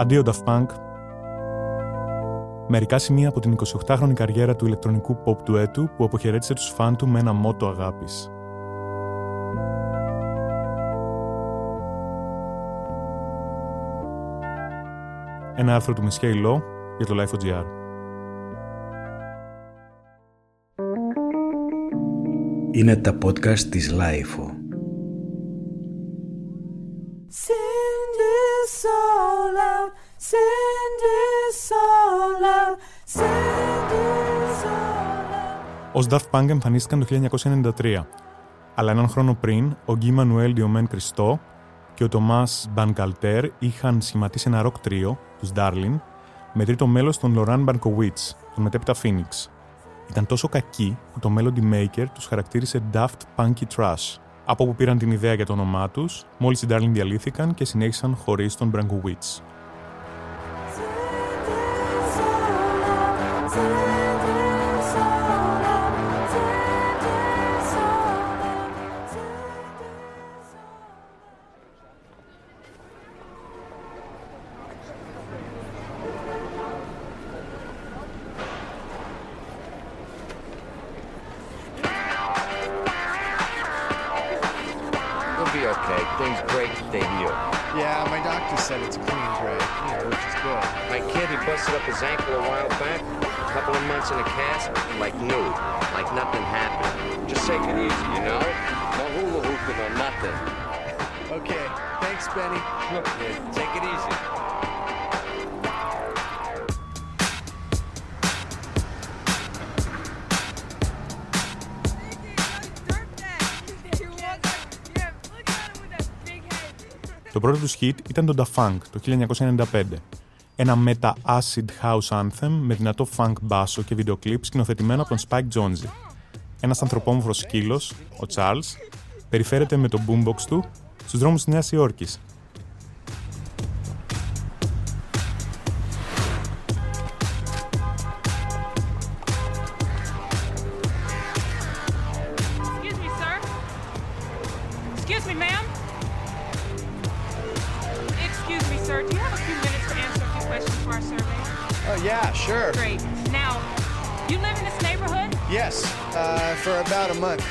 Αντίο Daft Punk. Μερικά σημεία από την 28χρονη καριέρα του ηλεκτρονικού pop του έτου που αποχαιρέτησε τους φαν του με ένα μότο αγάπης. Ένα άρθρο του Μισχέη Λό για το Life.gr. Είναι τα podcast της Life. Ως Daft Punk εμφανίστηκαν το 1993, αλλά έναν χρόνο πριν, ο Γκί Μανουέλ Διομέν Κριστό και ο Τομάς Μπανκαλτέρ είχαν σχηματίσει ένα rock τρίο, τους Darlin, με τρίτο μέλος τον Λοράν Μπανκοβίτς, τον μετέπειτα Phoenix. Ήταν τόσο κακοί που το Melody Maker τους χαρακτήρισε Daft Punky Trash, από όπου πήραν την ιδέα για το όνομά τους, μόλις οι Darlin διαλύθηκαν και συνέχισαν χωρίς τον Μπανκοβίτς. Things break, they heal. Yeah, my doctor said it's a clean, Dre. Yeah, which is good. My kid, he busted up his ankle a while back. A couple of months in a cast, like new, like nothing happened. Just take it easy, you know? No hula hooping or nothing. Okay, thanks, Benny. Look, kid, take it easy. Το πρώτο τους hit ήταν το Da Funk το 1995. Ένα meta-acid house anthem με δυνατό funk μπάσο και βίντεο κλιπ σκηνοθετημένο από τον Spike Jonze. Ένας ανθρωπόμορφος σκύλος, ο Charles, περιφέρεται με το boombox του στους δρόμους της Νέας Υόρκης. Excuse me, sir. Excuse me, ma'am. Sir. Do you have a few minutes to answer a few questions for our survey? Oh, yeah, sure. Great. Now, you live in this neighborhood? Yes, uh, for about a month.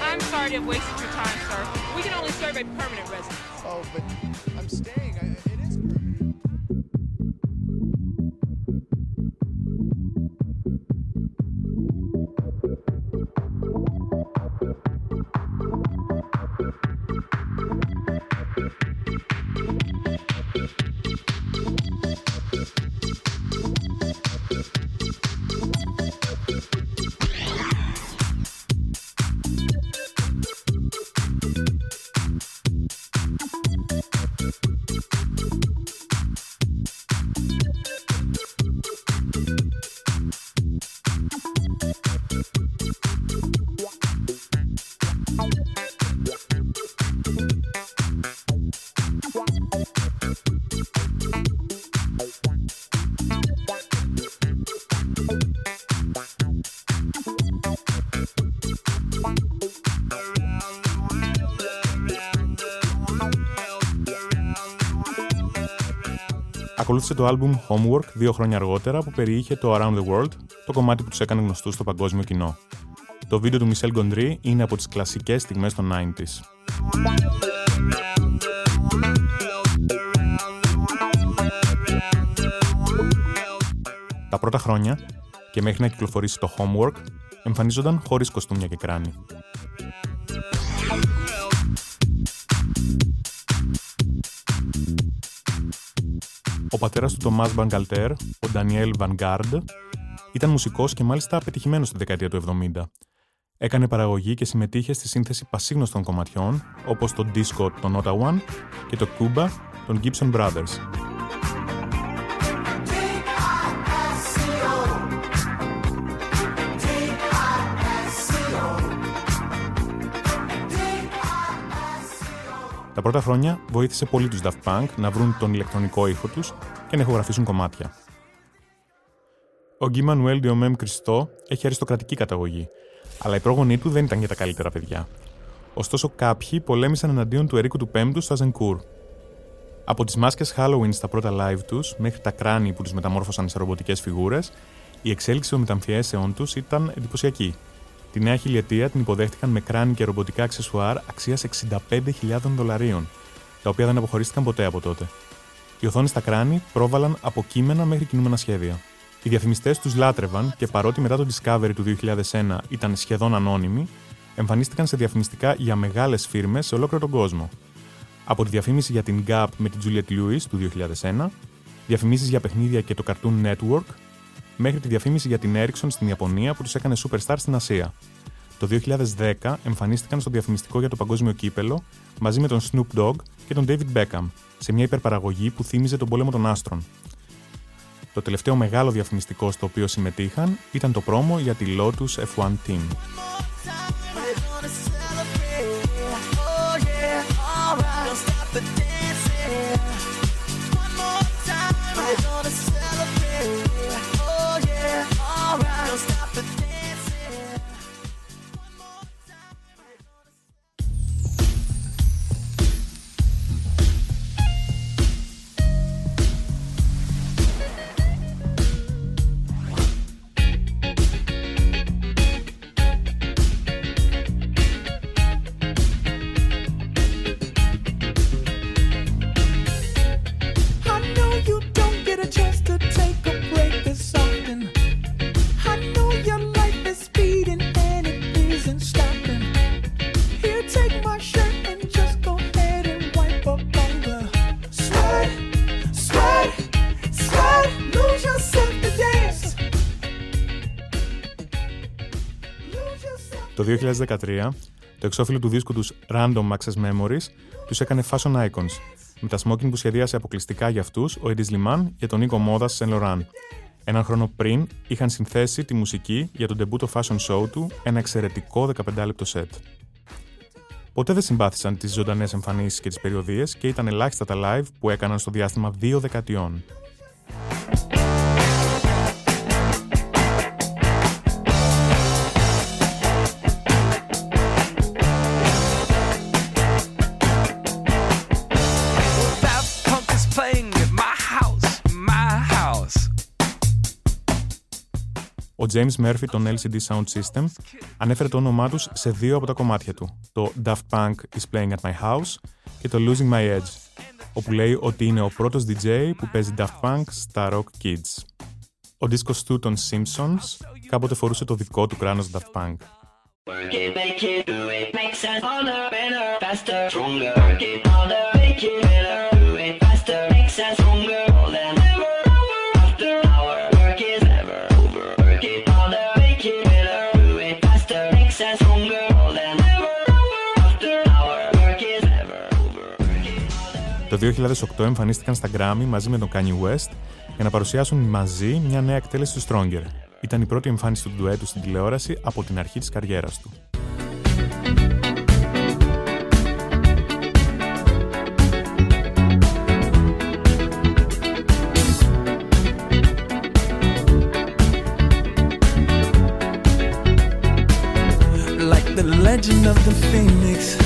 I'm sorry to have wasted your time, sir. We can only survey permanent residents. Oh, but Ακολούθησε το άλμπουμ Homework δύο χρόνια αργότερα που περιείχε το Around the World, το κομμάτι που τους έκανε γνωστούς στο παγκόσμιο κοινό. Το βίντεο του Michel Gondry είναι από τις κλασικές στιγμές των 90s. Τα πρώτα χρόνια και μέχρι να κυκλοφορήσει το Homework εμφανίζονταν χωρίς κοστούμια και κράνη. Ο πατέρας του Τομάς Μπανκαλτέρ, ο Ντανιέλ Βανγκάρντ, ήταν μουσικός και μάλιστα πετυχημένος στη δεκαετία του 70. Έκανε παραγωγή και συμμετείχε στη σύνθεση πασίγνωστων κομματιών, όπως το disco των Nota One και το Cuba των Gibson Brothers. Τα πρώτα χρόνια βοήθησε πολύ τους Daft Punk να βρουν τον ηλεκτρονικό ήχο τους και να ηχογραφήσουν κομμάτια. Ο Γκί Μανουέλ Διομέμ Κριστό έχει αριστοκρατική καταγωγή, αλλά οι πρόγονοί του δεν ήταν για τα καλύτερα παιδιά. Ωστόσο, κάποιοι πολέμησαν εναντίον του Ερίκου του Πέμπτου στο Αζενκούρ. Από τις μάσκες Halloween στα πρώτα live τους μέχρι τα κράνη που τους μεταμόρφωσαν σε ρομποτικές φιγούρες, η εξέλιξη των μεταμφιέσεών τους ήταν εντυπωσιακή. Τη νέα χιλιετία την υποδέχτηκαν με κράνη και ρομποτικά αξεσουάρ αξίας 65.000 δολαρίων, τα οποία δεν αποχωρίστηκαν ποτέ από τότε. Οι οθόνες στα κράνη πρόβαλαν από κείμενα μέχρι κινούμενα σχέδια. Οι διαφημιστές τους λάτρευαν και παρότι μετά το Discovery του 2001 ήταν σχεδόν ανώνυμοι, εμφανίστηκαν σε διαφημιστικά για μεγάλες φίρμες σε ολόκληρο τον κόσμο. Από τη διαφήμιση για την Gap με την Juliette Lewis του 2001, διαφημίσεις για παιχνίδια και το Cartoon Network, μέχρι τη διαφήμιση για την Ericsson στην Ιαπωνία που τους έκανε superstar στην Ασία. Το 2010 εμφανίστηκαν στο διαφημιστικό για το παγκόσμιο κύπελο μαζί με τον Snoop Dogg και τον David Beckham σε μια υπερπαραγωγή που θύμιζε τον πόλεμο των άστρων. Το τελευταίο μεγάλο διαφημιστικό στο οποίο συμμετείχαν ήταν το πρόμο για τη Lotus F1 Team. I 2013, το εξώφυλλο του δίσκου τους Random Access Memories τους έκανε fashion icons, με τα smoking που σχεδίασε αποκλειστικά για αυτούς ο Eddie Sliman για τον οίκο μόδας Saint Laurent. Έναν χρόνο πριν είχαν συνθέσει τη μουσική για τον debut fashion show του, ένα εξαιρετικό 15 λεπτό σετ. Ποτέ δεν συμπάθησαν τις ζωντανές εμφανίσεις και τις περιοδίες και ήταν ελάχιστα τα live που έκαναν στο διάστημα δύο δεκαετιών. James Murphy των LCD Sound System ανέφερε το όνομά τους σε δύο από τα κομμάτια του, το Daft Punk is playing at my house και το Losing my edge, όπου λέει ότι είναι ο πρώτος DJ που παίζει Daft Punk στα Rock Kids. Ο δίσκος του των Simpsons κάποτε φορούσε το δικό του κράνος Daft Punk. Work it, Το 2008 εμφανίστηκαν στα Grammy μαζί με τον Kanye West για να παρουσιάσουν μαζί μια νέα εκτέλεση του Stronger. Ήταν η πρώτη εμφάνιση του ντουέτου στην τηλεόραση από την αρχή της καριέρας του. like the legend of the phoenix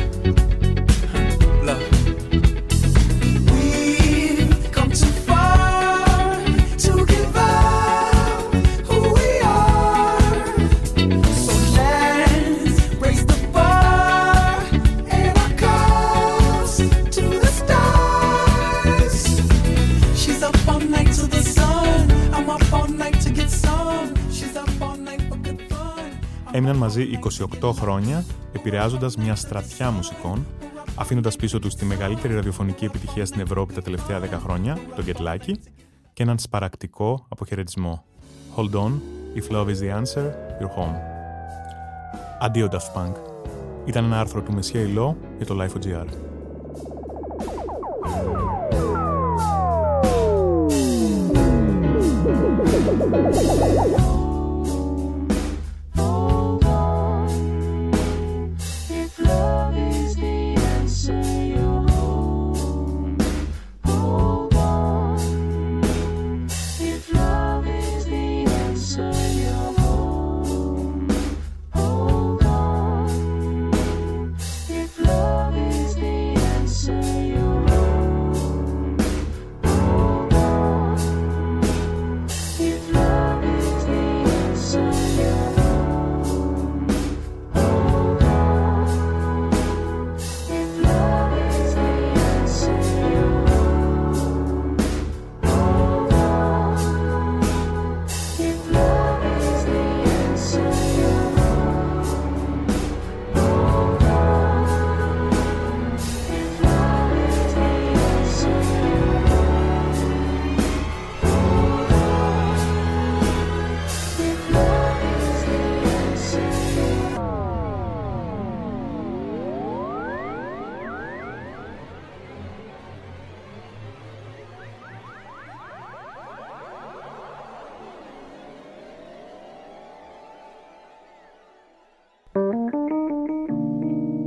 Έμειναν μαζί 28 χρόνια, επηρεάζοντας μια στρατιά μουσικών, αφήνοντας πίσω τους τη μεγαλύτερη ραδιοφωνική επιτυχία στην Ευρώπη τα τελευταία 10 χρόνια, το Get Lucky, και έναν σπαρακτικό αποχαιρετισμό. Hold on, if love is the answer, you're home. Αντίο Daft Punk. Ήταν ένα άρθρο του Μεσία Ιλό για το Life.gr.